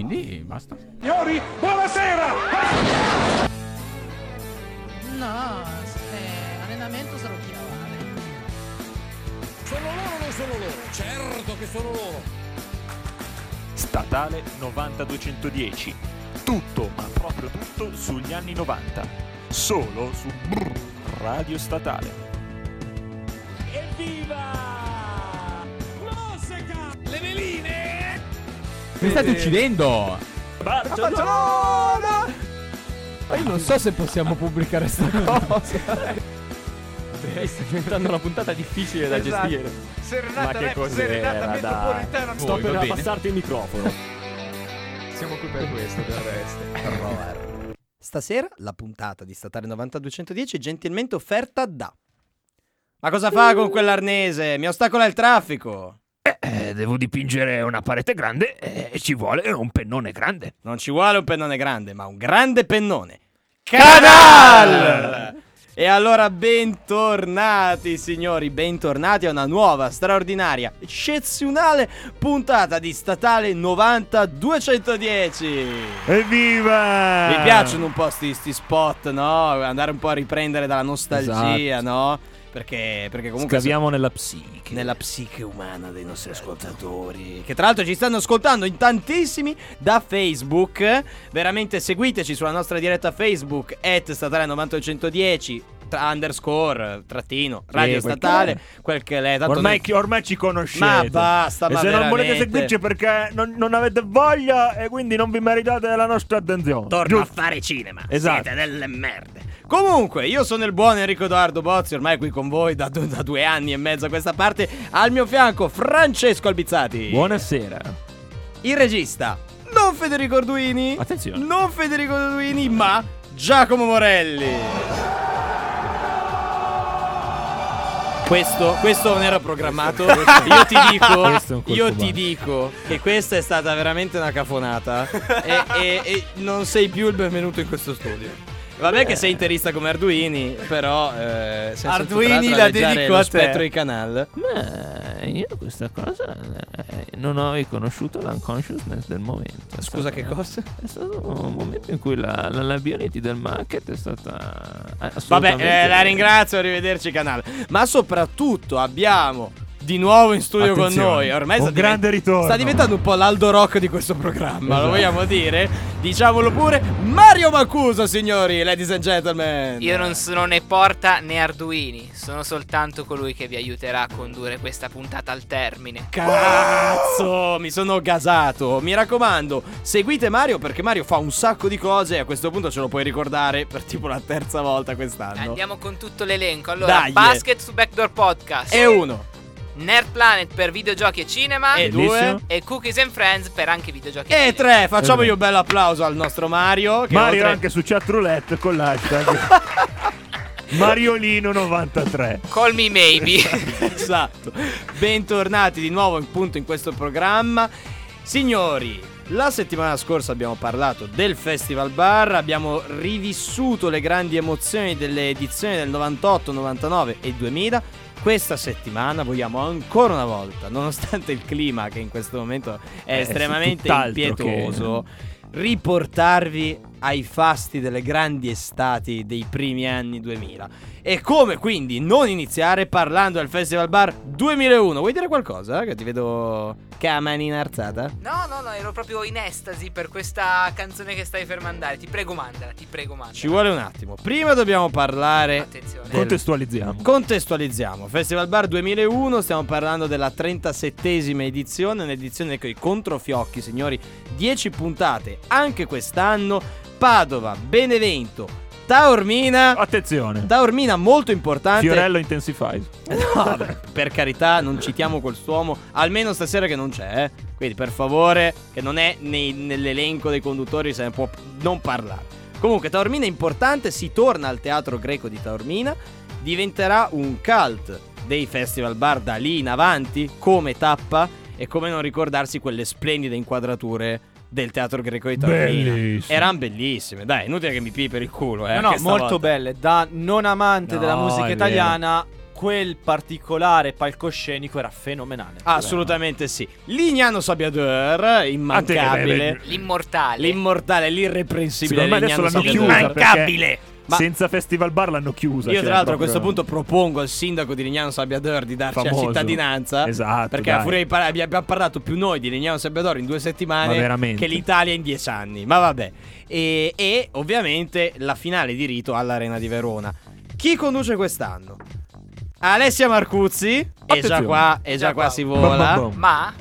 Quindi basta. Signori, buonasera! No, eh, allenamento sarò chiamare. Sono loro o non sono loro? Certo che sono loro. Statale 9210. Tutto, ma proprio tutto sugli anni 90. Solo su Brrr Radio Statale. Evviva! Mi state uccidendo! Barcellona! Ma io non so se possiamo pubblicare sta cosa. Sta diventando una puntata difficile da Esatto. gestire. Serenata Ma che rap, cos'era, serenata dai? metropolitana. Sto Voi, per abbassarti il microfono. Siamo qui per questo, del resto. Stasera la puntata di Statale 9210 è gentilmente offerta da. Ma cosa fa con quell'arnese? Mi ostacola il traffico. Eh, devo dipingere una parete grande e ci vuole un pennone grande. Non ci vuole un pennone grande, ma un grande pennone. Canal! E allora bentornati signori, bentornati a una nuova, straordinaria, eccezionale puntata di Statale 9210. Evviva! Mi piacciono un po' sti, sti spot, no? Andare un po' a riprendere dalla nostalgia, no? Perché, perché comunque Scaviamo nella psiche. nella psiche umana dei nostri ascoltatori. Che tra l'altro ci stanno ascoltando in tantissimi da Facebook. Veramente seguiteci sulla nostra diretta Facebook, at statale 9810 tra- underscore trattino radio quel statale che quel che tanto Ormai, chi- ormai ci conoscete. ma basta E ma se non volete veramente. seguirci perché non, non avete voglia e quindi non vi meritate la nostra attenzione. Torna a Giusto? fare cinema. Esatto. Siete delle merde. Comunque, io sono il buon Enrico Edoardo Bozzi, ormai qui con voi da, da due anni e mezzo a questa parte. Al mio fianco, Francesco Albizzati. Buonasera. Il regista, non Federico Arduini. Attenzione. Non Federico Arduini, ma Giacomo Morelli. Questo, questo non era programmato. Io ti dico, io ti dico che questa è stata veramente una cafonata. e, e- e non sei più il benvenuto in questo studio. Vabbè che sei interista come Arduini, però eh, Arduini la dedico a te. spettro di canal. Ma io questa cosa eh, non ho riconosciuto l'unconsciousness del momento. Scusa stato- che cosa? È stato un momento in cui la, la liability del market è stata eh, Vabbè, eh, la ringrazio, arrivederci canale. Ma soprattutto abbiamo di nuovo in studio con Attenzione, noi. Ormai un sta, diven- grande ritorno. sta diventando un po' l'Aldo Rock di questo programma, lo Esatto. vogliamo dire? Diciamolo pure, Mario Macuso, signori, ladies and gentlemen. Io non sono né Porta né Arduini, sono soltanto colui che vi aiuterà a condurre questa puntata al termine. Cazzo, mi sono gasato. Mi raccomando, seguite Mario perché Mario fa un sacco di cose e a questo punto ce lo puoi ricordare per tipo la terza volta quest'anno. Andiamo con tutto l'elenco. Allora, Dai. Basket su Backdoor Podcast, E uno, Nerd Planet per videogiochi e cinema e due, e Cookies and Friends per anche videogiochi e cinema. tre. Facciamogli Esatto. un bel applauso al nostro Mario. Che Mario oltre- anche su chat roulette con l'hashtag Mariolino93. Call me maybe. esatto. Bentornati di nuovo appunto in questo programma. Signori, la settimana scorsa abbiamo parlato del Festival Bar, abbiamo rivissuto le grandi emozioni delle edizioni del 98, 99 e 2000. Questa settimana vogliamo ancora una volta, nonostante il clima che in questo momento è Eh, estremamente impietoso, riportarvi ai fasti delle grandi estati dei primi anni 2000. E come quindi non iniziare parlando del Festival Bar 2001? Vuoi dire qualcosa? Che ti vedo mani inarzata? No, no, no, ero proprio in estasi per questa canzone che stai per mandare. Ti prego, mandala, ti prego, mandala. Ci vuole un attimo. Prima dobbiamo parlare Attenzione. del- Contestualizziamo. Contestualizziamo, Festival Bar 2001, stiamo parlando della 37esima edizione, un'edizione con i controfiocchi, signori, 10 puntate, anche quest'anno, Padova, Benevento, Taormina, Attenzione. Taormina molto importante. Fiorello Intensified. No, beh, per carità, non citiamo quest'uomo, almeno stasera che non c'è, eh. Quindi per favore, che non è nei- nell'elenco dei conduttori, se ne può non parlare. Comunque, Taormina è importante, si torna al teatro greco di Taormina, diventerà un cult dei festival bar da lì in avanti, come tappa, e come non ricordarsi quelle splendide inquadrature del teatro greco di Taormina. Bellissime. Erano bellissime, dai, inutile che mi pi per il culo, eh. No, no, molto stavolta. belle. Da non amante No, della musica italiana, quel particolare palcoscenico era fenomenale. Assolutamente sì. Lignano Sabbiador, immancabile. L'immortale. L'immortale, l'irreprensibile Secondo me adesso Lignano l'hanno chiusa perché Ma- senza Festival Bar l'hanno chiusa. Io cioè, tra l'altro a proprio- questo punto propongo al sindaco di Lignano Sabbiador di darci Famoso. la cittadinanza. Esatto, Perché dai. a furia di par- abbi- abbiamo parlato più noi di Lignano Sabbiador in due Ma settimane veramente. che l'Italia in dieci anni. Ma vabbè. E, e ovviamente la finale di rito all'Arena di Verona. Chi conduce quest'anno? Alessia Marcuzzi. E già qua, e già qua si vola. bam, bam. Ma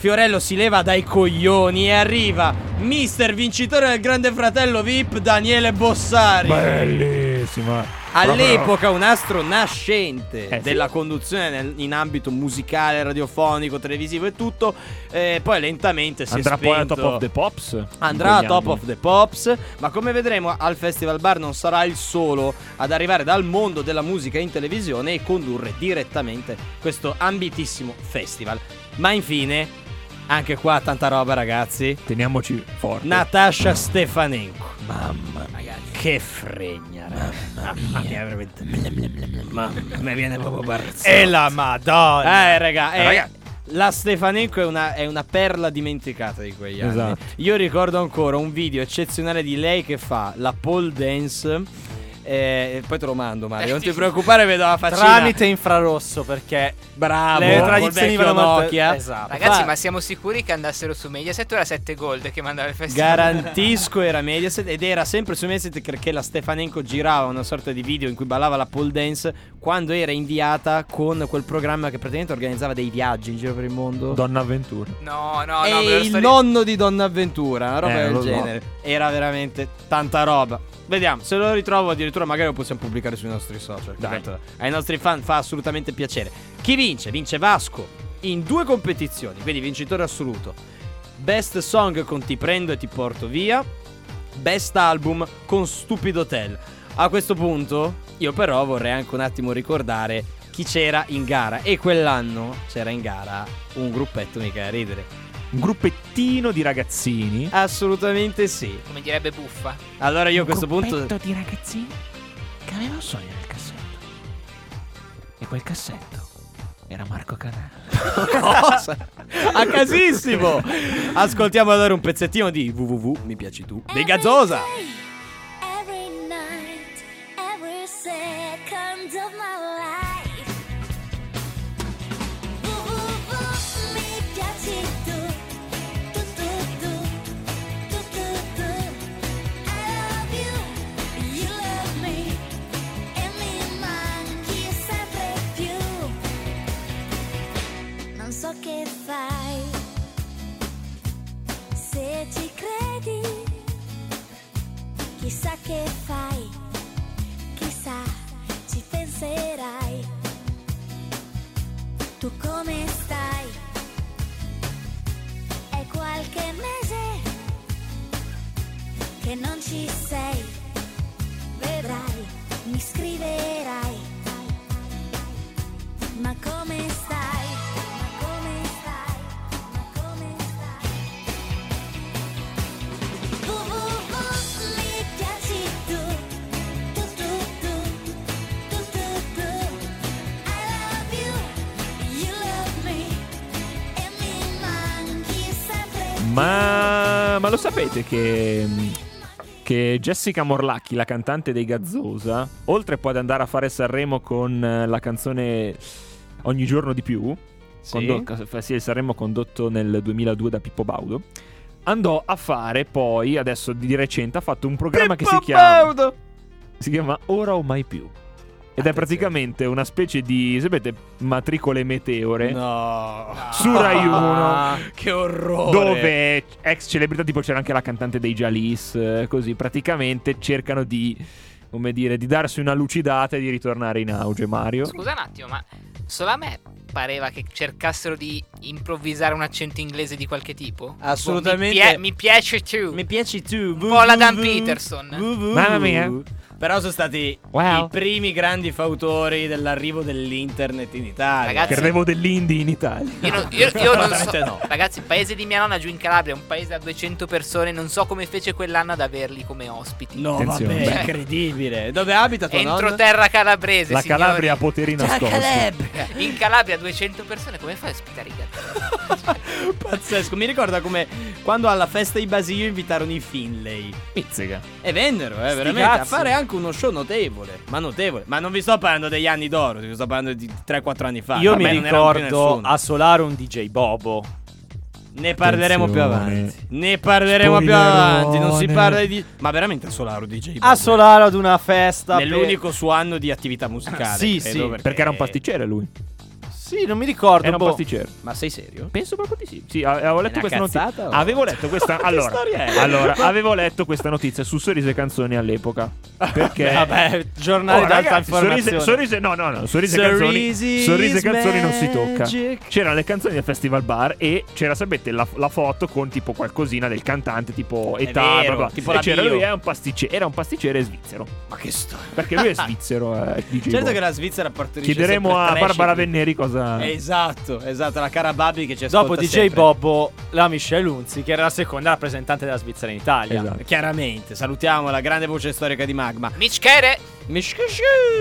Fiorello si leva dai coglioni e arriva Mister vincitore del Grande Fratello VIP Daniele Bossari. Bellissima. All'epoca un astro nascente Eh, sì. della conduzione nel- in ambito musicale, radiofonico, televisivo e tutto. eh, poi lentamente si Andrà è poi a spento. Top of the Pops. Andrà a Top anni. of the Pops, ma come vedremo al Festival Bar non sarà il solo ad arrivare dal mondo della musica in televisione e condurre direttamente questo ambitissimo festival. Ma infine, anche qua tanta roba ragazzi. Teniamoci forte. Natasha Stefanenko. Mamma mia, che fregna, raga. Mamma mia, veramente. Mamma mi viene proprio barzotto. E la madonna. Eh, raga, eh, Raga. la Stefanenko è una, è una perla dimenticata di quegli anni. Esatto. Io ricordo ancora un video eccezionale di lei che fa la pole dance. Eh, poi te lo mando, Mario. Non ti preoccupare, vedo la faccina. Tramite infrarosso perché Bravo. le tradizioni vanno Nokia. Esatto. ragazzi, ma siamo sicuri che andassero su Mediaset o era 7 Gold che mandava il festival? Garantisco era Mediaset ed era sempre su Mediaset perché la Stefanenko girava una sorta di video in cui ballava la pole dance quando era inviata con quel programma che praticamente organizzava dei viaggi in giro per il mondo. Donna Avventura. No, no, no. e il sto ri- nonno di Donna Avventura, una roba Eh, del lo so. genere. Era veramente tanta roba. Vediamo, se lo ritrovo addirittura magari lo possiamo pubblicare sui nostri social. Dai. Ai nostri fan fa assolutamente piacere. Chi vince? Vince Vasco in due competizioni, quindi vincitore assoluto. Best Song con Ti prendo e ti porto via. Best Album con Stupido Hotel. A questo punto, io però vorrei anche un attimo ricordare chi c'era in gara. E quell'anno c'era in gara un gruppetto mica da ridere. Un gruppettino di ragazzini. Assolutamente sì. Come direbbe Buffa. Allora io a questo punto. di ragazzini che aveva un sogno nel cassetto. E quel cassetto era Marco Canale. Cosa? A casissimo! Ascoltiamo allora un pezzettino di www, mi piaci tu. Dei Gazzosa! Ci credi. Chissà che fai, chissà, ci penserai. Tu come stai? È qualche mese che non ci sei. Vedrai, mi scriverai. Ma come Ma, ma lo sapete che, che Jessica Morlacchi, la cantante dei Gazzosa, oltre poi ad andare a fare Sanremo con eh, la canzone Ogni giorno di più, condo- sì, il Sanremo condotto nel 2002 da Pippo Baudo, andò a fare poi, adesso di recente, ha fatto un programma che si chiama, si chiama Ora o Mai Più. Ed è praticamente una specie di, sapete, matricole meteore. No. Su Rai 1. che orrore. Dove ex celebrità, tipo c'era anche la cantante dei Jalis, eh, così praticamente cercano di, come dire, di darsi una lucidata e di ritornare in auge, Mario. Scusa un attimo, ma solo a me pareva che cercassero di improvvisare un accento inglese di qualche tipo? Assolutamente. Mi, pie- mi piace tu. Mi piaci tu. Un po' la Dan Peterson. Mamma mia. Però sono stati Wow. i primi grandi fautori dell'arrivo dell'internet in Italia. Ragazzi- Che arrivo dell'indie in Italia. Io, non- io- io non so. No. Ragazzi, il paese di mia nonna giù in Calabria, un paese da 200 persone. Non so come fece quell'anno ad averli come ospiti. No, Attenzione. vabbè, incredibile. Dove abita tua Entro nonna? terra calabrese. La signori. Calabria ha poteri nascosti. In Calabria 200 persone, come fai a ospitare i gatti? Pazzesco. Mi ricorda come quando alla festa di Basilio invitarono i Finlay. Pizzica. E vennero, eh, veramente, cazzi. a fare anche uno show notevole. Ma notevole. Ma non vi sto parlando degli anni d'oro, vi sto parlando di 3-4 anni fa. Io mi più ricordo a Solaro un DJ Bobo. Ne parleremo più Attenzione. avanti. Ne parleremo più Spoilerone. avanti. Non si parla di. Ma veramente a Solaro DJ. A Solaro ad una festa. per- Nell'unico suo anno di attività musicale. Sì, credo, sì. Perché era un pasticcere lui. Sì, non mi ricordo. Era un boh. pasticcere. Ma sei serio? Penso proprio di sì. Sì, avevo letto questa notizia. o- Avevo letto questa. allora, storia è? allora, avevo letto questa notizia su Sorrise Canzoni all'epoca. Perché. Vabbè, giornali Oh, d'alta informazione. sorrise, sorrise, no, no, no, sorrise Sorrisi canzoni. Sorrise is canzoni non si tocca. C'erano le canzoni del festival bar e c'era, sapete, la, la foto con tipo qualcosina del cantante, tipo È età, vero, bla bla. tipo e la c'era bio. lui, è un pasticcere, era un pasticcere svizzero. Ma che storia. Perché lui è svizzero, eh, Certo che la Svizzera partorisce Chiederemo a Barbara e- Venneri cosa. Esatto, esatto, la cara Babi che ci Dopo DJ sempre. Bobo, la Michelle Unzi, che era la seconda rappresentante della Svizzera in Italia. Esatto. Chiaramente, salutiamo la grande voce storica di Magma. Michele!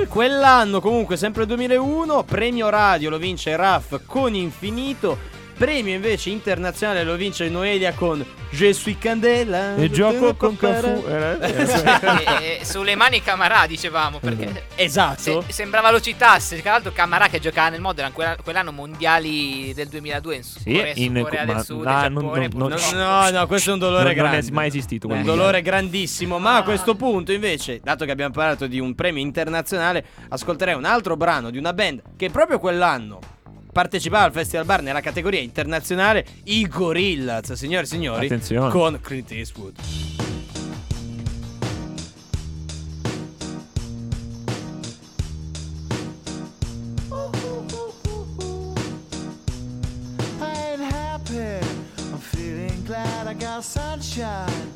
Quell'anno, comunque, sempre 2001, premio radio lo vince Raf con Infinito. Premio invece internazionale lo vince Noelia con Je suis Candela. E gioco con Cafu. eh, E- e- sulle mani Camarà, dicevamo. Perché Esatto. se- sembrava lo citasse. Tra l'altro, Camarà che giocava nel quella- quell'anno mondiali del 2002 in Sì, Corea, in- Corea del Sud, ah, Giappone, non- non-. No, no, questo è un dolore Non- non è grande. mai esistito Un dolore grandissimo. Ma a questo punto, invece, dato che abbiamo parlato di un premio internazionale, ascolterei un altro brano di una band che proprio quell'anno partecipava al Festival Bar nella categoria internazionale, i Gorillaz, signori e signori, Attenzione. con Clint Eastwood. I ain't happy. I'm feeling glad I got sunshine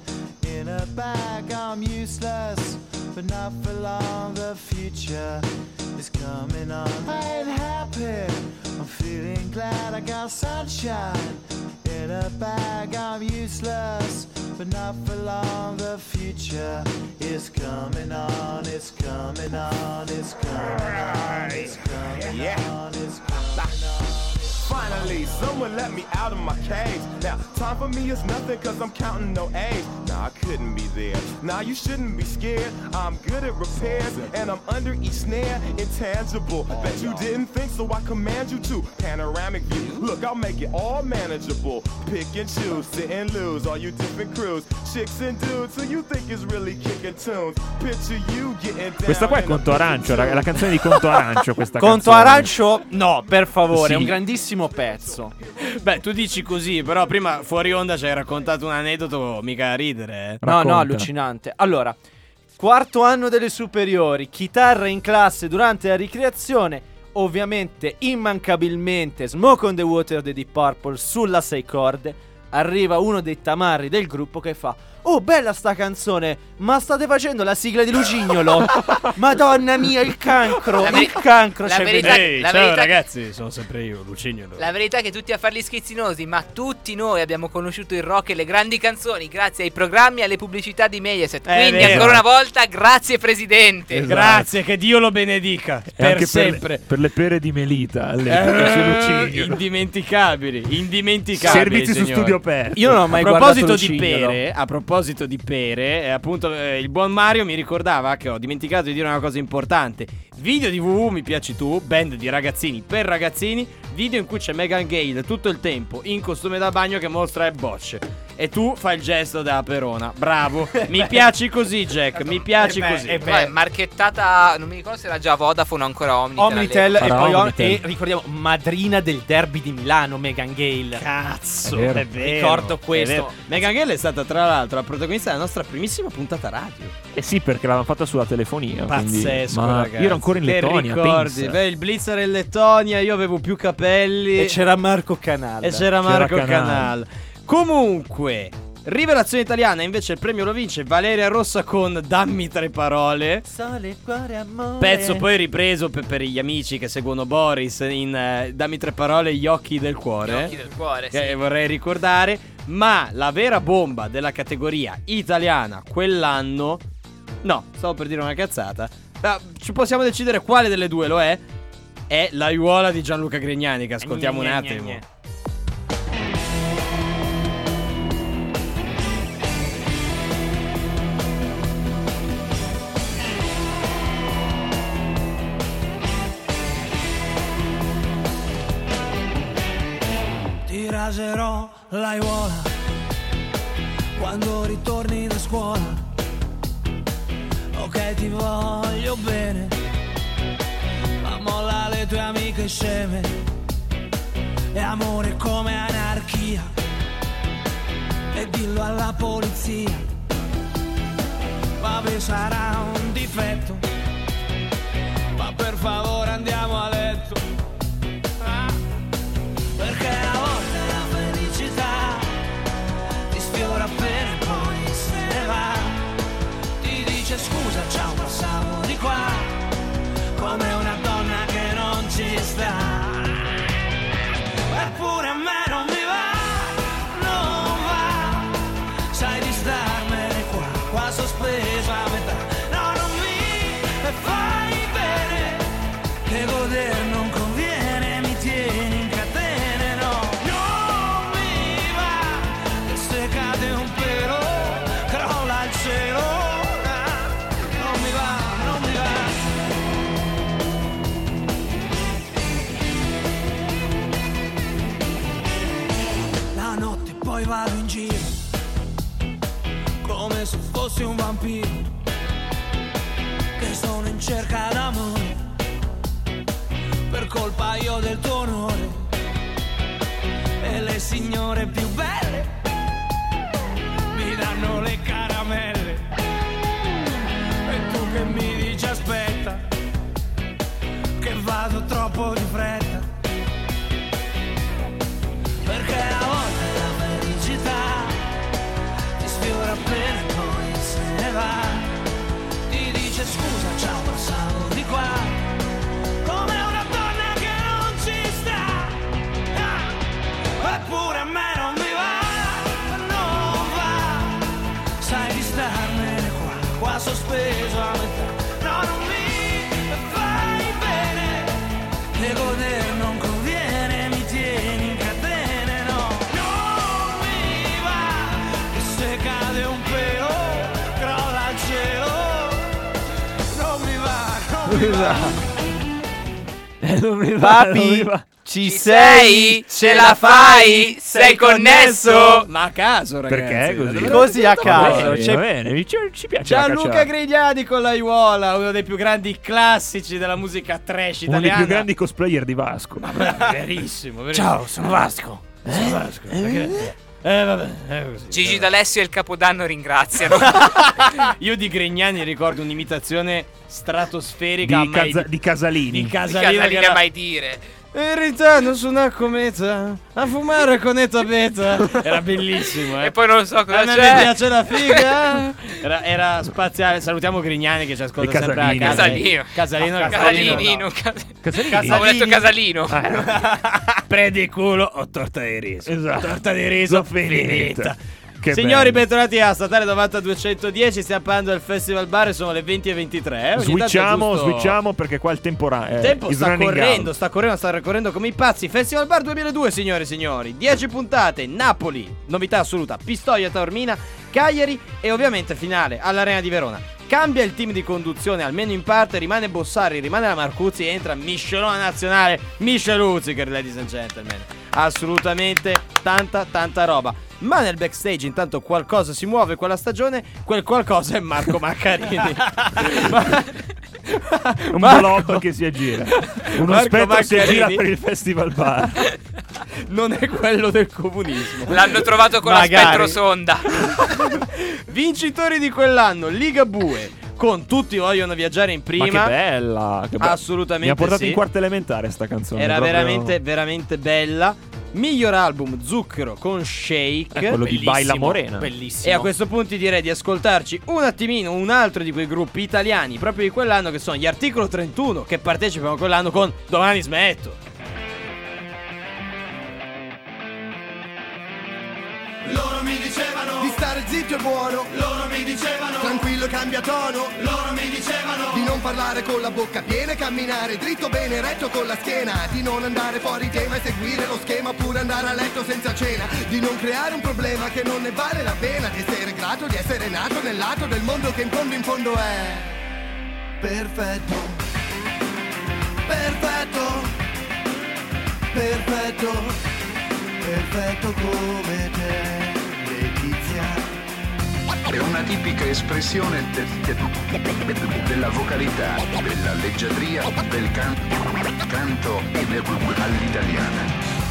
in a bag. I'm useless, but not for long. The future is coming on. I ain't happy. I'm feeling glad I got sunshine in a bag. I'm useless, but not for long. The future is coming on. It's coming on. It's coming on. It's coming on. It's coming on. Finally, someone let me out of my cage. Now, time for me is nothing cause I'm counting no A's. Nah, I couldn't be there. Nah, you shouldn't be scared. I'm good at repairs and I'm under each snare. Intangible. Bet you didn't think so I command you to. Panoramic view. Look, I'll make it all manageable. Pick and choose, sit and lose. All you different crews. Chicks and dudes who you think is really kicking tunes. Picture you getting down. Questa qua è Conto Arancio, raga, la canzone di Conto Arancio. Questa Conto canzone. Arancio? No, per favore, Sì. è un grandissimo pezzo. Beh, tu dici così, però prima fuori onda ci hai raccontato un aneddoto mica a ridere. eh. No, Racconta. no, allucinante. Allora, quarto anno delle superiori, chitarra in classe durante la ricreazione. Ovviamente, immancabilmente, Smoke on the Water dei Deep Purple sulla 6 corde. Arriva uno dei tamarri del gruppo che fa: Oh, bella sta canzone, ma state facendo la sigla di Lucignolo? Madonna mia, il cancro! La veri- il cancro la c'è verità-. Ehi, la ciao verità- ragazzi, sono sempre io, Lucignolo. La verità è che tutti a fare gli schizzinosi, ma tutti noi abbiamo conosciuto il rock e le grandi canzoni grazie ai programmi e alle pubblicità di Mediaset. È Quindi, vero. ancora una volta, grazie Presidente. Esatto. Grazie, che Dio lo benedica. E Per anche sempre. Per, per le pere di Melita. all'epoca, su Eh, Lucignolo. indimenticabili, indimenticabili. Servizi su signori. studio aperto. Io non ho mai a proposito guardato di Lucignolo. pere, a proposito di pere, eh, appunto eh, il buon Mario mi ricordava che ho dimenticato di dire una cosa importante. Video di WW mi piaci tu, band di ragazzini per ragazzini, video in cui c'è Megan Gale tutto il tempo in costume da bagno che mostra il bocce. E tu fai il gesto da Perona. Bravo. mi piaci così, Jack. Mi piaci Eh beh, così. beh. Beh, marchettata, non mi ricordo se era già Vodafone o ancora Omnitel. Omnitel e poi Om- Omnitel. e ricordiamo madrina del derby di Milano, Megan Gale. Cazzo, È vero. è vero. Ricordo è questo. Megan Gale è stata tra l'altro la protagonista della nostra primissima puntata radio. Eh sì, perché l'avevamo fatta sulla telefonia. quindi- Pazzesco, Ma ragazzi. Io ero ancora in Che Lettonia. ricordi? pensa. Beh, il Blitzer in Lettonia, io avevo più capelli. E c'era Marco Canal. E c'era C'era Marco Canal. Comunque, Rivelazione italiana, invece il premio lo vince Valeria Rossa con Dammi tre parole. Sole, cuore, amore. Pezzo poi ripreso per, per gli amici che seguono Boris in eh, Dammi tre parole, gli occhi del cuore. Gli occhi del cuore, Che sì. vorrei ricordare. Ma la vera bomba della categoria italiana quell'anno. No, stavo per dire una cazzata. Ma ci possiamo decidere quale delle due lo è? È l'aiuola di Gianluca Grignani, che ascoltiamo un Gne, gne, attimo. gne. Ti raserò l'aiuola quando ritorni da scuola. Ok, ti voglio bene, ma molla le tue amiche sceme. E amore come anarchia. E dillo alla polizia. Vabbè, sarà un difetto. Ma per favore andiamo a poi vado in giro, come se fossi un vampiro, che sono in cerca d'amore per colpa io del tuo onore e le signore più belle non mi va. Eh, non mi va, non mi Papi, va. ci sei? Ce la fai? Sei connesso? Ma a caso, ragazzi. Perché così? Davvero? Così a caso. bene, C'è va bene, ci, ci piace la Gianluca cacciata. Grignani con l'aiuola, uno dei più grandi classici della musica trash Uno dei italiana. più grandi cosplayer di Vasco. Verissimo, verissimo. Ciao, sono Vasco. Sono Vasco. perché- Eh, vabbè, è così. Gigi D'Alessio e il Capodanno ringraziano. Io di Grignani ricordo un'imitazione stratosferica Di, mai- Casa- di Casalini. di Di Casalino che Casalina era- mai dire. E ritorno su una cometa a fumare con Eta Beta. Era bellissimo, eh. E poi non so A cosa me mi c'è. piace la figa. Era, era spaziale. Salutiamo Grignani che ci ascolta E sempre a Casalino. casa. Casalino. Casalino. Casalini, no. non Cas- Casalini. Ho detto Casalino. Predi culo o torta di riso. Esatto. Torta di riso Finita. Che Signori, bello. bentornati a Statale 9210. Stiamo parlando del Festival Bar sono le 20 e 23. eh. Ogni Switchiamo, giusto- switchiamo perché qua il temporale. Il tempo sta correndo, sta correndo, sta correndo come i pazzi. Festival Bar 2002, signore e signori. 10 puntate, Napoli, novità assoluta, Pistoia Taormina, Cagliari e ovviamente finale all'Arena di Verona. Cambia il team di conduzione, almeno in parte, rimane Bossari, rimane la Marcuzzi e entra Michelona Nazionale, Micheluzzi, ladies and gentlemen. Assolutamente tanta, tanta roba. Ma nel backstage intanto qualcosa si muove quella stagione, quel qualcosa è Marco Maccarini. Ma- Un Marco- blob che si aggira. Uno Marco spettro si Maccarini. aggira per il festival bar. non è quello del comunismo. L'hanno trovato con la Magari. spettrosonda. Vincitori di quell'anno, Liga Bue. Con tutti vogliono viaggiare in prima. Ma che bella. Che be- Assolutamente Mi ha portato sì. in quarta elementare sta canzone. Era proprio- veramente, veramente bella. Miglior album Zucchero con Shake. È quello di Baila Morena. Bellissimo. E a questo punto direi di ascoltarci un attimino un altro di quei gruppi italiani proprio di quell'anno che sono gli Articolo 31 che partecipano quell'anno con Domani smetto. Loro stare zitto e buono. Loro mi dicevano tranquillo e cambia tono. Loro mi dicevano di non parlare con la bocca piena e camminare dritto bene retto con la schiena. Di non andare fuori tema e seguire lo schema oppure andare a letto senza cena. Di non creare un problema che non ne vale la pena. Di essere grato di essere nato nel lato del mondo che in fondo in fondo è perfetto. Perfetto. Perfetto. Perfetto come te. È una tipica espressione de- de- della vocalità, della leggiadria, del can- canto e del- all'italiana.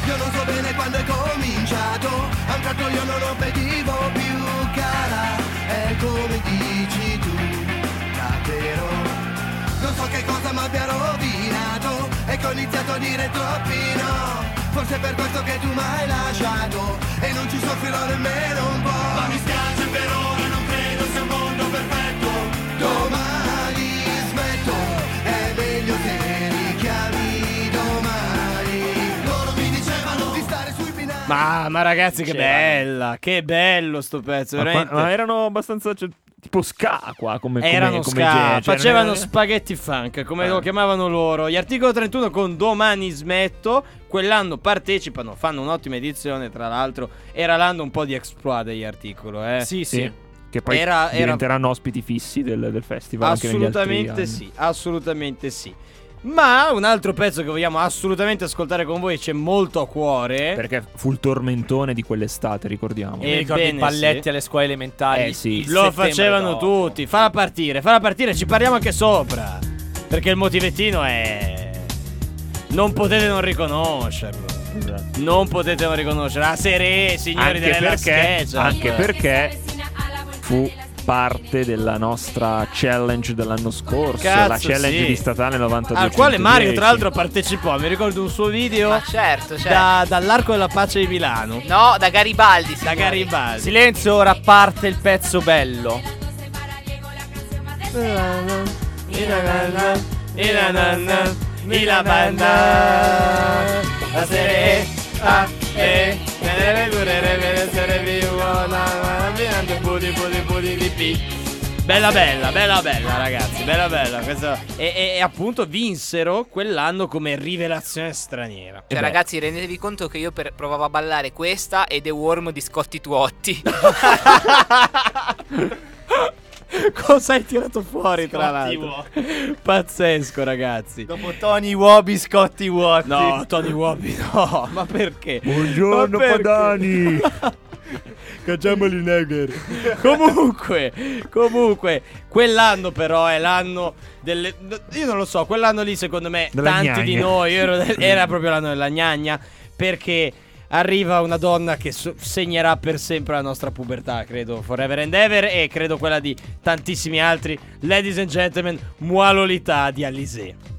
Io non so bene quando è cominciato, a un tratto io non lo vedivo più cara, è come dici tu, davvero. Non so che cosa mi abbia rovinato, e che ho iniziato a dire troppi no. Forse è per questo che tu mi hai lasciato, e non ci soffrirò nemmeno un po'. Ma, ma ragazzi, che bella! Che bello sto pezzo, Ma, veramente. qua- ma erano abbastanza. cioè, tipo ska qua come come- Erano come ska, genere, cioè, facevano spaghetti funk, come Eh. lo chiamavano loro. Gli articolo 31 con Domani smetto, quell'anno partecipano, fanno un'ottima edizione, tra l'altro. Era l'anno un po' di exploit degli articolo, eh. Sì, Sì, che poi Era- era- diventeranno ospiti fissi del, del festival. anche negli altri Assolutamente anni. sì, assolutamente sì. Ma un altro pezzo che vogliamo assolutamente ascoltare con voi c'è molto a cuore. Perché fu il tormentone di quell'estate, ricordiamo. Io mi ricordo i Ebbene balletti sì. alle scuole elementari. Eh sì. Lo facevano dopo. tutti. Falla partire, falla partire, ci parliamo anche sopra. Perché il motivettino è. Non potete non riconoscerlo. Non potete non riconoscerlo. A Seré, signori Anche della perché, anche perché fu parte della nostra challenge dell'anno scorso, Cazzo, la challenge sì. di statale 92. Al quale Mario, tra l'altro, partecipò. Mi ricordo un suo video. Ma certo, certo. da- dall'Arco della Pace di Milano. No, da Garibaldi. Da signori. Garibaldi. Silenzio, ora parte il pezzo bello. Y la banda La serie A E Bella bella, bella bella ragazzi, bella bella questa... e, e- e appunto vinsero quell'anno come rivelazione straniera Cioè, ragazzi, rendetevi conto che io per- provavo a ballare questa e The Worm di Scotti Tuotti. Cosa hai tirato fuori tra Scotti l'altro? Pazzesco ragazzi Dopo Tony Wobi, Scotti Wotti. No, Tony Wobby no, ma perché? Buongiorno Ma perché? Padani. Cacciamoli Neger. comunque, comunque, quell'anno però è l'anno delle... Io non lo so, quell'anno lì secondo me Della tanti di gnagna. noi, io ero era proprio l'anno della gnagna, perché arriva una donna che so- segnerà per sempre la nostra pubertà, credo, forever and ever, e credo quella di tantissimi altri. Ladies and gentlemen, Moi Lolita di Alizé.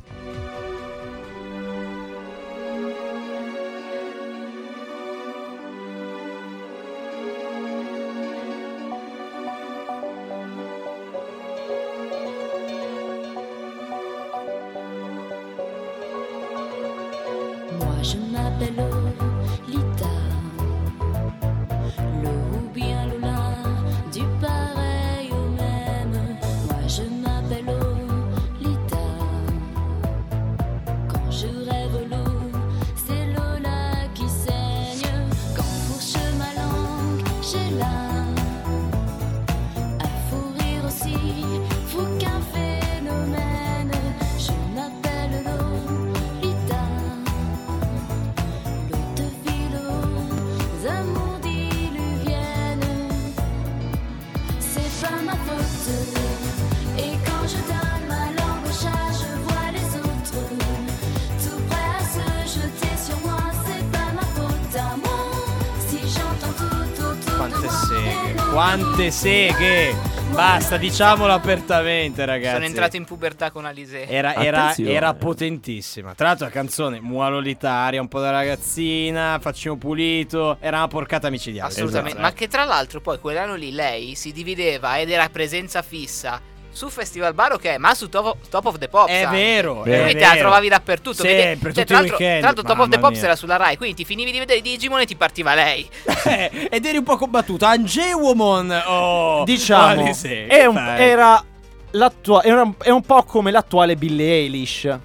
Seghe! Basta, diciamolo apertamente, ragazzi. Sono entrato in pubertà con Alizé. Era, era- era potentissima. Tra l'altro la canzone mualolitaria, un po' da ragazzina, faccino pulito. Era una porcata micidiale. Assolutamente. Esatto. Ma che tra l'altro poi quell'anno lì lei si divideva ed era presenza fissa su Festival Bar, ok, ma su Top of, Top of the Pops. È anche. vero, è Quindi te la trovavi dappertutto. Sempre, cioè, tra l'altro, tra l'altro Top of the Pops mia. era sulla Rai, quindi ti finivi di vedere Digimon e ti partiva lei. Eh, ed eri un po' combattuta. Angewomon. Oh, Diciamo, è un- era l'attua- era un- è un po' come l'attuale Billie Eilish. Eh,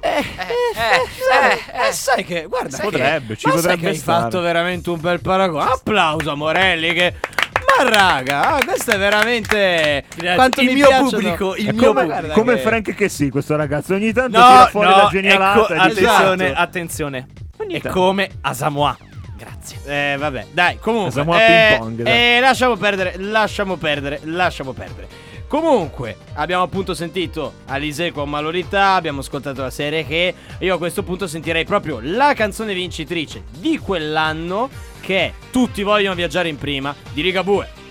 eh, Eh, sai che, guarda, Sai che- Potrebbe, ci ma sai potrebbe che hai stare. fatto veramente un bel paragone. Applauso a Morelli che ma raga, ah, questo è veramente quanto Il mi mio piacciono- pubblico, il mio come, pubblico. come che- Frank che sì, questo ragazzo. Ogni tanto No, tira fuori no, la genialata. ecco, e dice- attenzione, Esatto. attenzione. Ogni È tanto. come Asamoah. Grazie. Eh, vabbè, dai, comunque. Facciamo a eh, ping pong, dai. eh, lasciamo perdere, lasciamo perdere, lasciamo perdere. Comunque, abbiamo appunto sentito Alise con Malorità, abbiamo ascoltato la serie che io a questo punto sentirei proprio la canzone vincitrice di quell'anno è Tutti vogliono viaggiare in prima di Rigabue.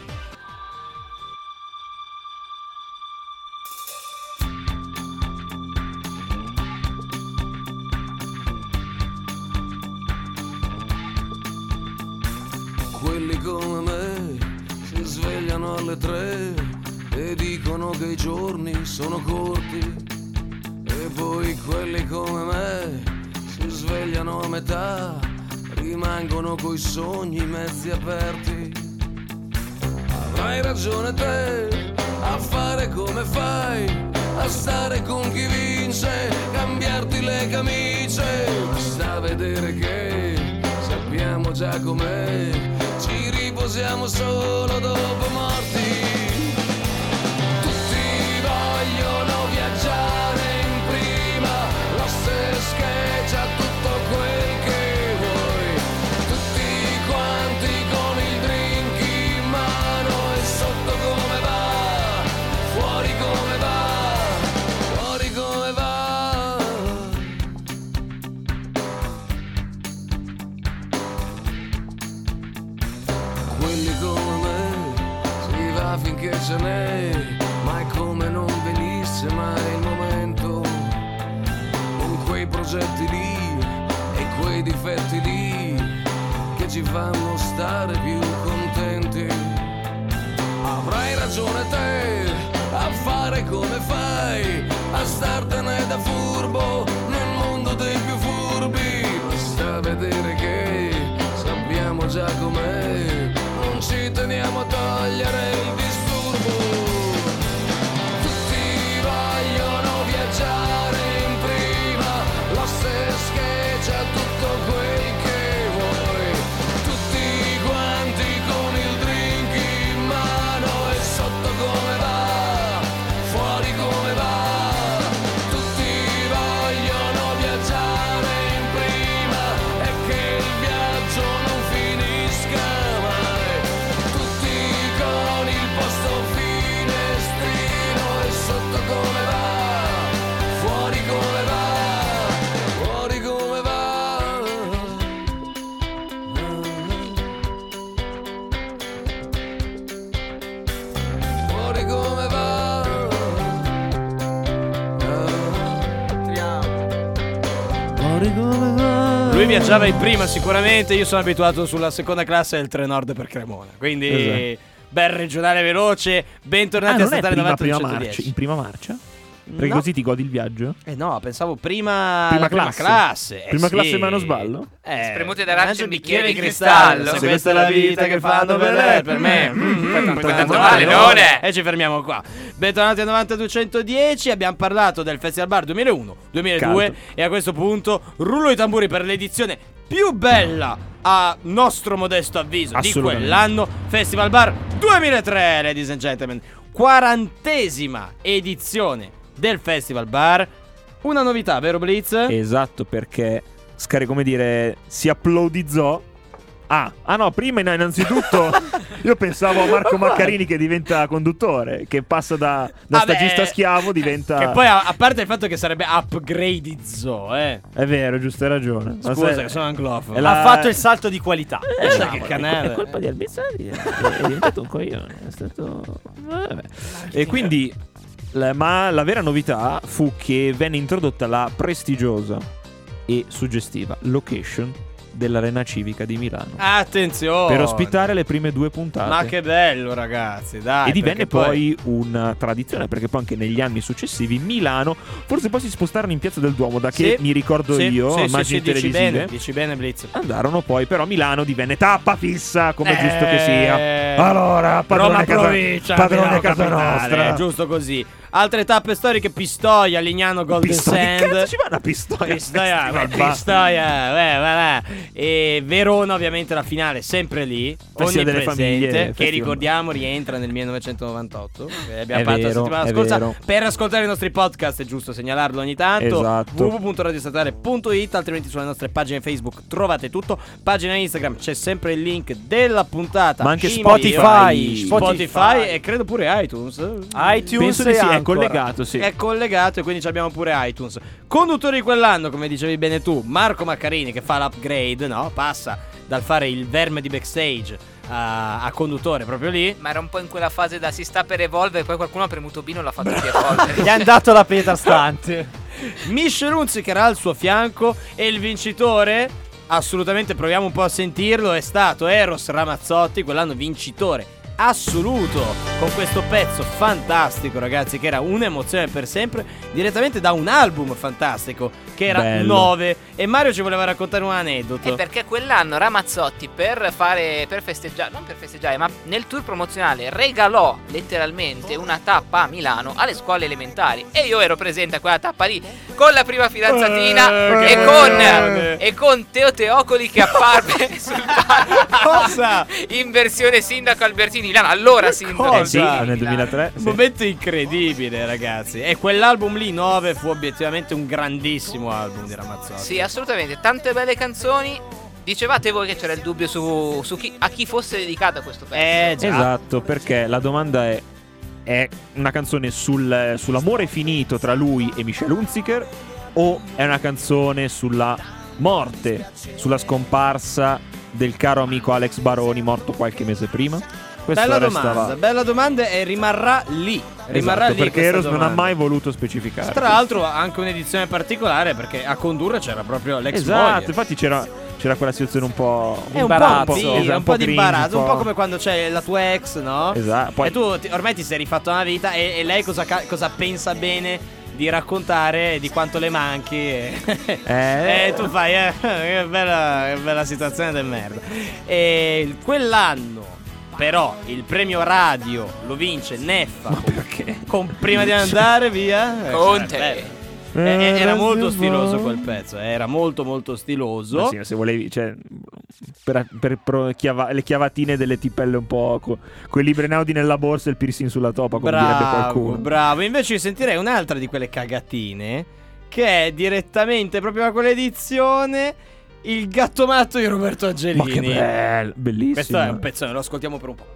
Quelli come me si svegliano alle tre e dicono che i giorni sono corti. E poi quelli come me si svegliano a metà, rimangono coi sogni mezzi aperti. Avrai ragione te a fare come fai, a stare con chi vince, cambiarti le camicie. Basta vedere che sappiamo già com'è, ci riposiamo solo dopo morti. Va finché ce n'è ma è come non venisse mai il momento. Con quei progetti lì e quei difetti lì che ci fanno stare più contenti. Avrai ragione te a fare come fai a startene da furbo nel mondo dei più furbi. Basta vedere che sappiamo già com'è viaggiava in prima sicuramente, io sono abituato sulla seconda classe del Trenord per Cremona. Quindi Esatto. bel regionale veloce, Ah, bentornati a non è Statale prima, 90 prima 110. marcia, in prima marcia? Perché No. così ti godi il viaggio? Eh no, pensavo prima Prima la prima classe. classe. Eh Prima sì. classe mano sballo? Eh, Spremute d'arancia un e bicchiere di cristallo. Se questa è la vita che fanno per lei, per me. Mm, poi tanto male, non è. E ci fermiamo qua. Bentornati a 9210. Abbiamo parlato del Festival Bar 2001, 2002 Caldo. e a questo punto rullo i tamburi per l'edizione più bella a nostro modesto avviso di quell'anno Festival Bar 2003, ladies and gentlemen. Quarantesima edizione del Festival Bar. Una novità, vero Blitz? Esatto, perché scare come dire, si applaudizzò Ah, ah no, prima in- innanzitutto io pensavo a Marco Maccarini che diventa conduttore, che passa da, da Vabbè, stagista schiavo diventa... Che poi, a, a parte il fatto che sarebbe upgradizzo, eh. È vero, giusto, hai ragione. Ma Scusa, sai- che sono anglofono. è la- Ha fatto il salto di qualità. Eh, no, che canale. È colpa di Albizari, è, è diventato un coglione. È stato. Vabbè. E quindi. La- ma la vera novità fu che venne introdotta la prestigiosa e suggestiva location dell'Arena Civica di Milano Attenzione. per ospitare le prime due puntate. Ma che bello, ragazzi, dai. e divenne perché poi una tradizione perché poi anche negli anni successivi Milano forse poi si spostarono in Piazza del Duomo da che Sì, mi ricordo sì, io sì, immagini sì, dici televisive bene, dici bene, Blitz. andarono poi però Milano divenne tappa fissa come Eh, giusto che sia allora padrone Roma casa, provincia, padrone Milano casa capitale, nostra è giusto così. Altre tappe storiche, Pistoia, Lignano, Golden Pistoia, che Sand. cazzo ci va una pistoia Pistoia, beh. Pistoia, beh, beh, beh. E Verona, ovviamente, la finale sempre lì. Festival delle famiglie. Che festival. ricordiamo rientra nel 1998. Che abbiamo È fatto la vero, settimana è scorsa. vero. Per ascoltare i nostri podcast è giusto segnalarlo ogni tanto. Esatto. www.radiostatale.it Altrimenti sulle nostre pagine Facebook trovate tutto. Pagina Instagram c'è sempre il link della puntata. Ma anche Spotify. video. Spotify e credo pure iTunes. iTunes penso di e sì è Collegato sì È collegato e quindi ci abbiamo pure iTunes. Conduttori di quell'anno, come dicevi bene tu, Marco Maccarini che fa l'upgrade, no? Passa dal fare il verme di backstage a, a conduttore proprio lì. Ma era un po' in quella fase da si sta per evolvere, poi qualcuno ha premuto Bino e l'ha fatto di evolvere. Gli hanno dato la pietra stante. Michel Hunziker al suo fianco e il vincitore, assolutamente proviamo un po' a sentirlo, è stato Eros Ramazzotti, quell'anno vincitore assoluto con questo pezzo fantastico ragazzi che era un'emozione per sempre direttamente da un album fantastico che era Bello. 9 e Mario ci voleva raccontare un aneddoto E perché quell'anno Ramazzotti per fare per festeggiare, non per festeggiare, ma nel tour promozionale regalò letteralmente una tappa a Milano alle scuole elementari e io ero presente a quella tappa lì con la prima fidanzatina Eh, e con grande. e con Teo Teocoli che apparve sul palco Cosa? in versione sindaco Albertini Milano, allora sindaco Eh sì, Albertini nel Milano. 2003 Un sì. momento incredibile, ragazzi. E quell'album lì, 9, fu obiettivamente un grandissimo album di Ramazzotti. Sì, assolutamente, tante belle canzoni. Dicevate voi che c'era il dubbio su, su chi, a chi fosse dedicata questo pezzo. Eh. Esatto, perché la domanda è: è una canzone sul- sull'amore finito tra lui e Michel Hunziker? O è una canzone sulla morte, sulla scomparsa del caro amico Alex Baroni, morto qualche mese prima? Questa Bella restava- domanda, bella domanda e rimarrà lì. Rimarrà Esatto, lì perché Eros non ha domanda. mai voluto specificare. Tra l'altro anche un'edizione particolare perché a condurre c'era proprio l'ex Esatto, moglie. infatti c'era, c'era quella situazione un po'. Un imbarazzo, po', sì, esatto, un po' di imbarazzo, un po' come quando c'è la tua ex, no? Esatto, poi- E tu ti- ormai ti sei rifatto una vita e, e lei cosa, cosa pensa bene di raccontare di quanto le manchi e, Eh. e tu fai eh, che, bella, che bella situazione del merda e quell'anno però il premio radio lo vince Neffa perché? con prima di andare via eh, Conte. bello. Eh, eh, era molto stiloso quel pezzo, eh, era molto molto stiloso. Ma sì, se volevi, cioè, per, per pro- chiava- le chiavatine delle tipelle un po', co- quei libri naudi nella borsa e il piercing sulla topa, come direbbe Bravo, qualcuno. bravo. Invece sentirei un'altra di quelle cagatine che è direttamente proprio da quell'edizione il gatto matto di Roberto Angelini. Ma che bello, bellissimo. Questo è un pezzone, lo ascoltiamo per un po'.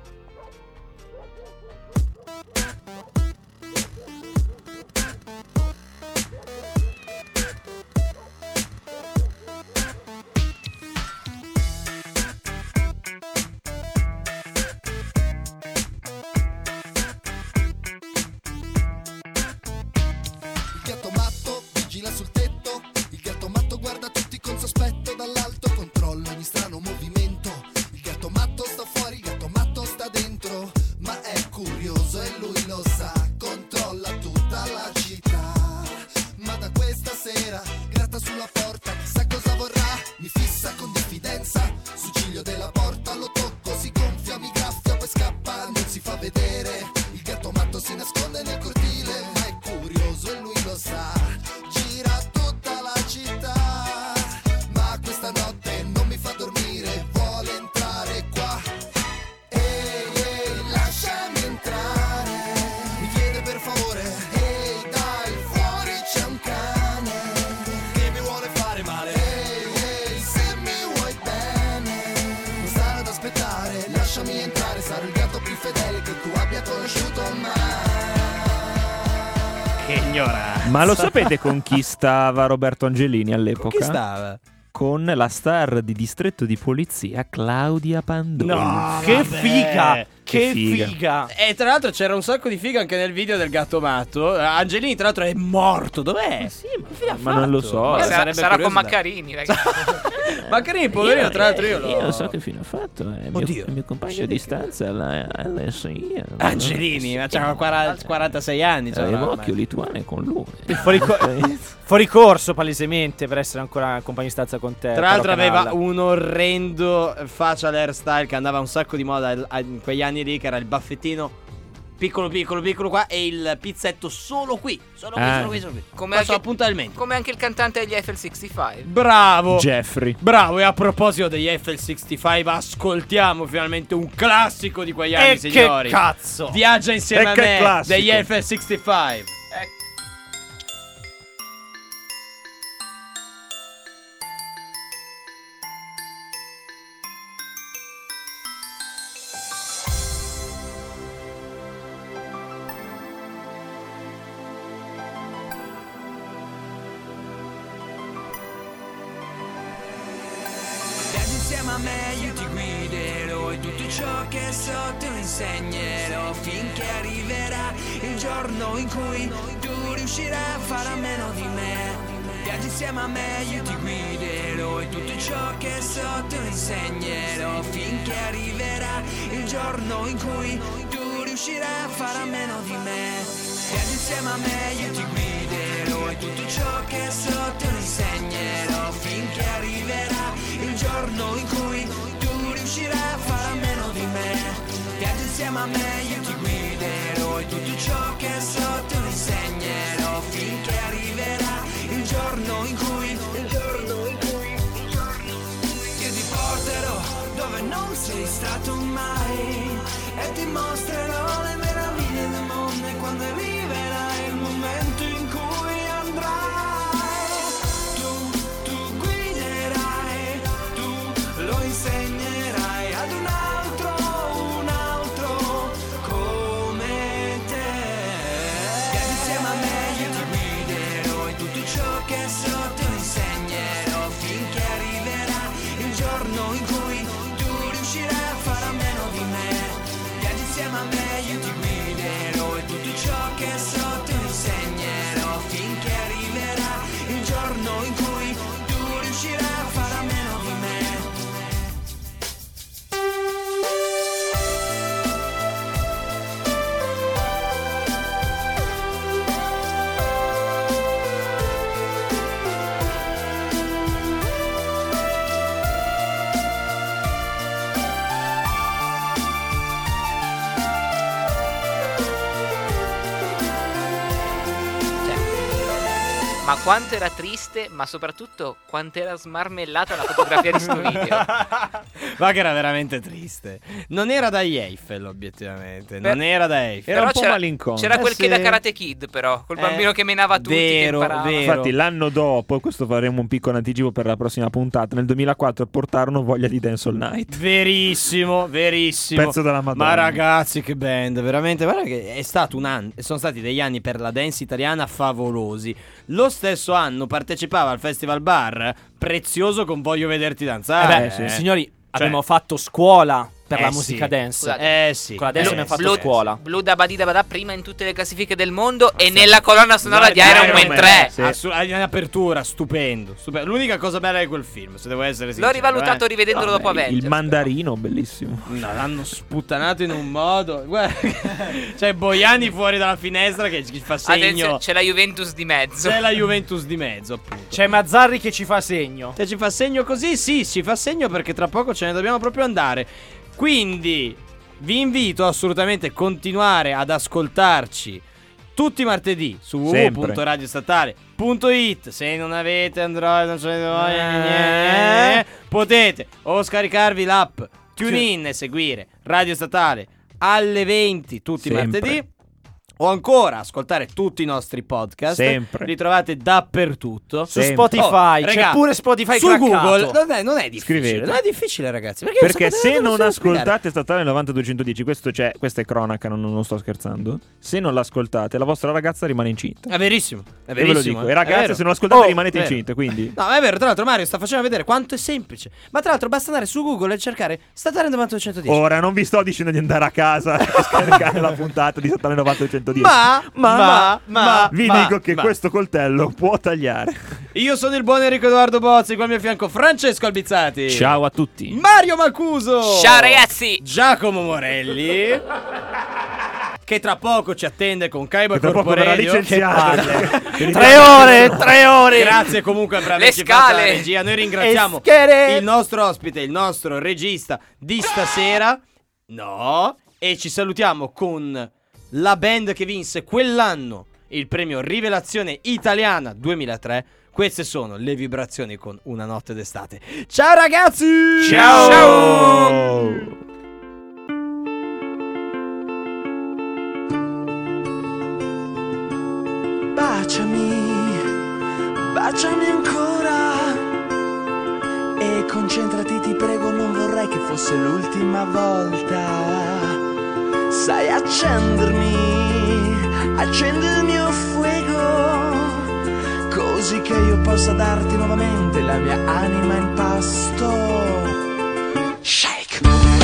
Ignoranza. Ma lo sapete con chi stava Roberto Angelini all'epoca? chi stava? Con la star di distretto di polizia Claudia Pandolfi. No, Che vabbè. figa! Che Che figa. figa! E tra l'altro c'era un sacco di figa anche nel video del gatto matto. Eh, Angelini, tra l'altro, è morto. Dov'è? sì, ma, che fine ha Ma non lo so. Ma Eh, sarà, sarà con da- Maccarini, ragazzi. Maccarini, poverino, tra l'altro io lo... Io so che fine ha fatto. È mio, Oddio. il mio compagno di stanza alla LSI. Angelini, ma c'ha 40 46 anni. Cioè, Avevo ormai. occhio lituane con lui. Fuori, co- fuori corso palesemente per essere ancora compagno di stanza con te. Tra l'altro aveva un orrendo facial hairstyle che andava un sacco di moda in quegli anni lì, che era il baffettino piccolo piccolo piccolo qua e il pizzetto solo qui. Solo qui, Ah. solo qui, solo qui. Come anche, punta del mento. come anche il cantante degli Eiffel 65. Bravo! Jeffrey. Bravo, e a proposito degli Eiffel 65, ascoltiamo finalmente un classico di quegli anni, E che signori. cazzo! Viaggia insieme E a che me classico. degli Eiffel 65. Me, io ti guiderò e tutto ciò che so te lo insegnerò finché arriverà il giorno in cui tu riuscirai a fare a meno di me. Viaggi insieme a me, io ti guiderò e tutto ciò che so te lo insegnerò finché arriverà il giorno in cui tu riuscirai a fare a meno di me. Viaggi insieme a me, io ti guiderò e tutto ciò che so te lo insegnerò giorno in cui tu riuscirai a fare a meno di me. Viaggi insieme a me, io ti guiderò e tutto ciò che so te lo insegnerò finché arriverà il giorno in cui il giorno in cui io ti porterò dove non sei stato mai e ti mostrerò le meraviglie del mondo e quando arriverà insieme a me, io ti guiderò e tutto ciò che so Ma quanto era triste, ma soprattutto quanto era smarmellata la fotografia di sto video. Ma che era veramente triste. Non era da Eiffel, obiettivamente. Beh, non era da Eiffel. Era un po' malinconico. c'era quel Eh, che da sì. Karate Kid, però, col Eh, bambino che menava tutti, vero, vero. Infatti, l'anno dopo, questo faremo un piccolo anticipo per la prossima puntata. Nel 2004 portarono voglia di Dance All Night. Verissimo, verissimo. Pezzo della Madonna. Ma ragazzi, che band, veramente. Guarda che è stato un anno. Sono stati degli anni per la dance italiana favolosi. Lo stesso anno partecipava al Festival Bar. Prezioso con Voglio vederti Eh danzare. beh, signori, abbiamo fatto scuola per Eh la sì. musica dance. Scusate. Eh sì. Con la dance Eh, abbiamo fatto Blue, scuola. Blue da Badida Badà prima in tutte le classifiche del mondo e nella colonna sonora di Iron Man 3. Sì. Assu- in apertura, stupendo, stupendo. L'unica cosa bella di quel film, se devo essere sincero. L'ho rivalutato eh. rivedendolo dopo Il Avengers. mandarino, bellissimo. No, l'hanno sputtanato in un modo. Guarda, c'è Boiani fuori dalla finestra che ci fa segno. Attenzione, c'è la Juventus di mezzo. C'è la Juventus di mezzo, appunto. C'è Mazzarri che ci fa segno. Se ci fa segno così, sì, ci fa segno perché tra poco ce ne dobbiamo proprio andare. Quindi vi invito assolutamente a continuare ad ascoltarci tutti i martedì su www.radiostatale.it. Se non avete Android, non ce ne voglia, potete o scaricarvi l'app TuneIn e seguire Radio Statale alle 20 tutti i martedì. O ancora ascoltare tutti i nostri podcast, Sempre. li trovate dappertutto. Su Spotify, c'è regà, pure Spotify su craccato. Google. Non è, non è difficile, Scrivete. non è difficile, ragazzi. Perché, Perché se non spiegare. ascoltate Statale 9210, questo c'è, questa è cronaca, non, non sto scherzando. Se non l'ascoltate, la vostra ragazza rimane incinta. È verissimo, è E ve lo verissimo. dico, eh, e è ragazze, vero. se non ascoltate, Oh, rimanete incinte. Quindi, No, è vero, tra l'altro Mario sta facendo vedere quanto è semplice. Ma tra l'altro basta andare su Google e cercare Statale 9210. ora non vi sto dicendo di andare a casa e scaricare la puntata di Statale 9210. Ma, ma, ma, ma, vi ma, dico che ma. questo coltello può tagliare. Io sono il buon Enrico Edoardo Bozzi, qua al mio fianco Francesco Albizzati. Ciao a tutti. Mario Mancuso. Ciao, ragazzi. Giacomo Morelli. Che tra poco ci attende con Che Corporedio. licenziato. Che Tre ore, tre ore. Grazie comunque per averci fatto la scale. regia. Noi ringraziamo Eschere. il nostro ospite, il nostro regista di stasera. No. E ci salutiamo con la band che vinse quell'anno il premio Rivelazione Italiana 2003. Queste sono le vibrazioni con Una notte d'estate. Ciao ragazzi! Ciao. Baciami, baciami ancora e concentrati ti prego, non vorrei che fosse l'ultima volta. Sai accendermi, accendi il mio fuego, così che io possa darti nuovamente la mia anima in pasto. Shake!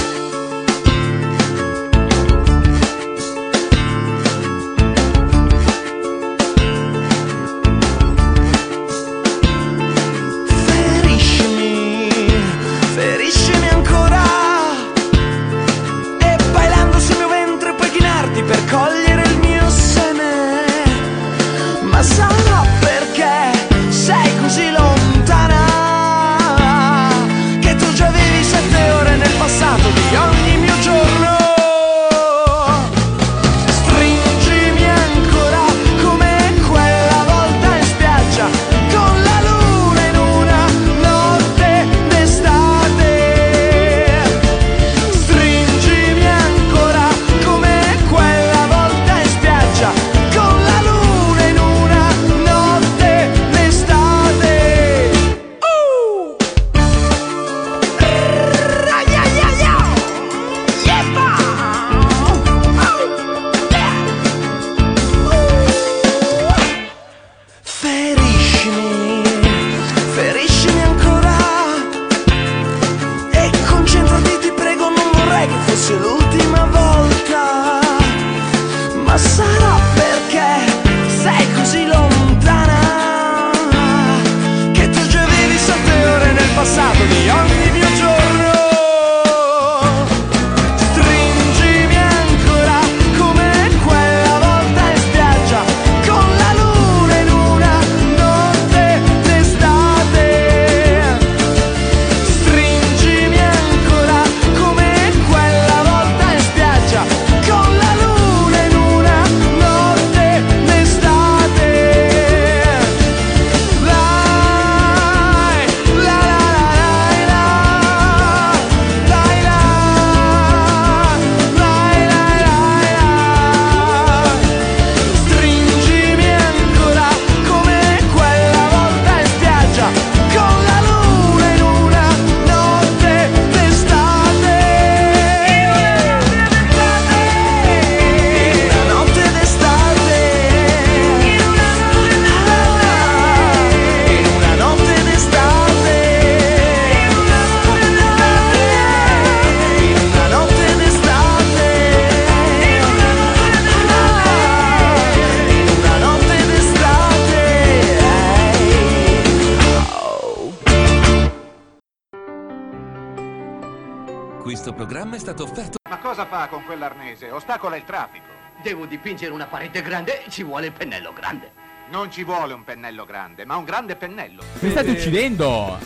Quell'arnese? Ostacola il traffico. Devo dipingere una parete grande, ci vuole il pennello grande. Non ci vuole un pennello grande, ma un grande pennello. Mi state uccidendo!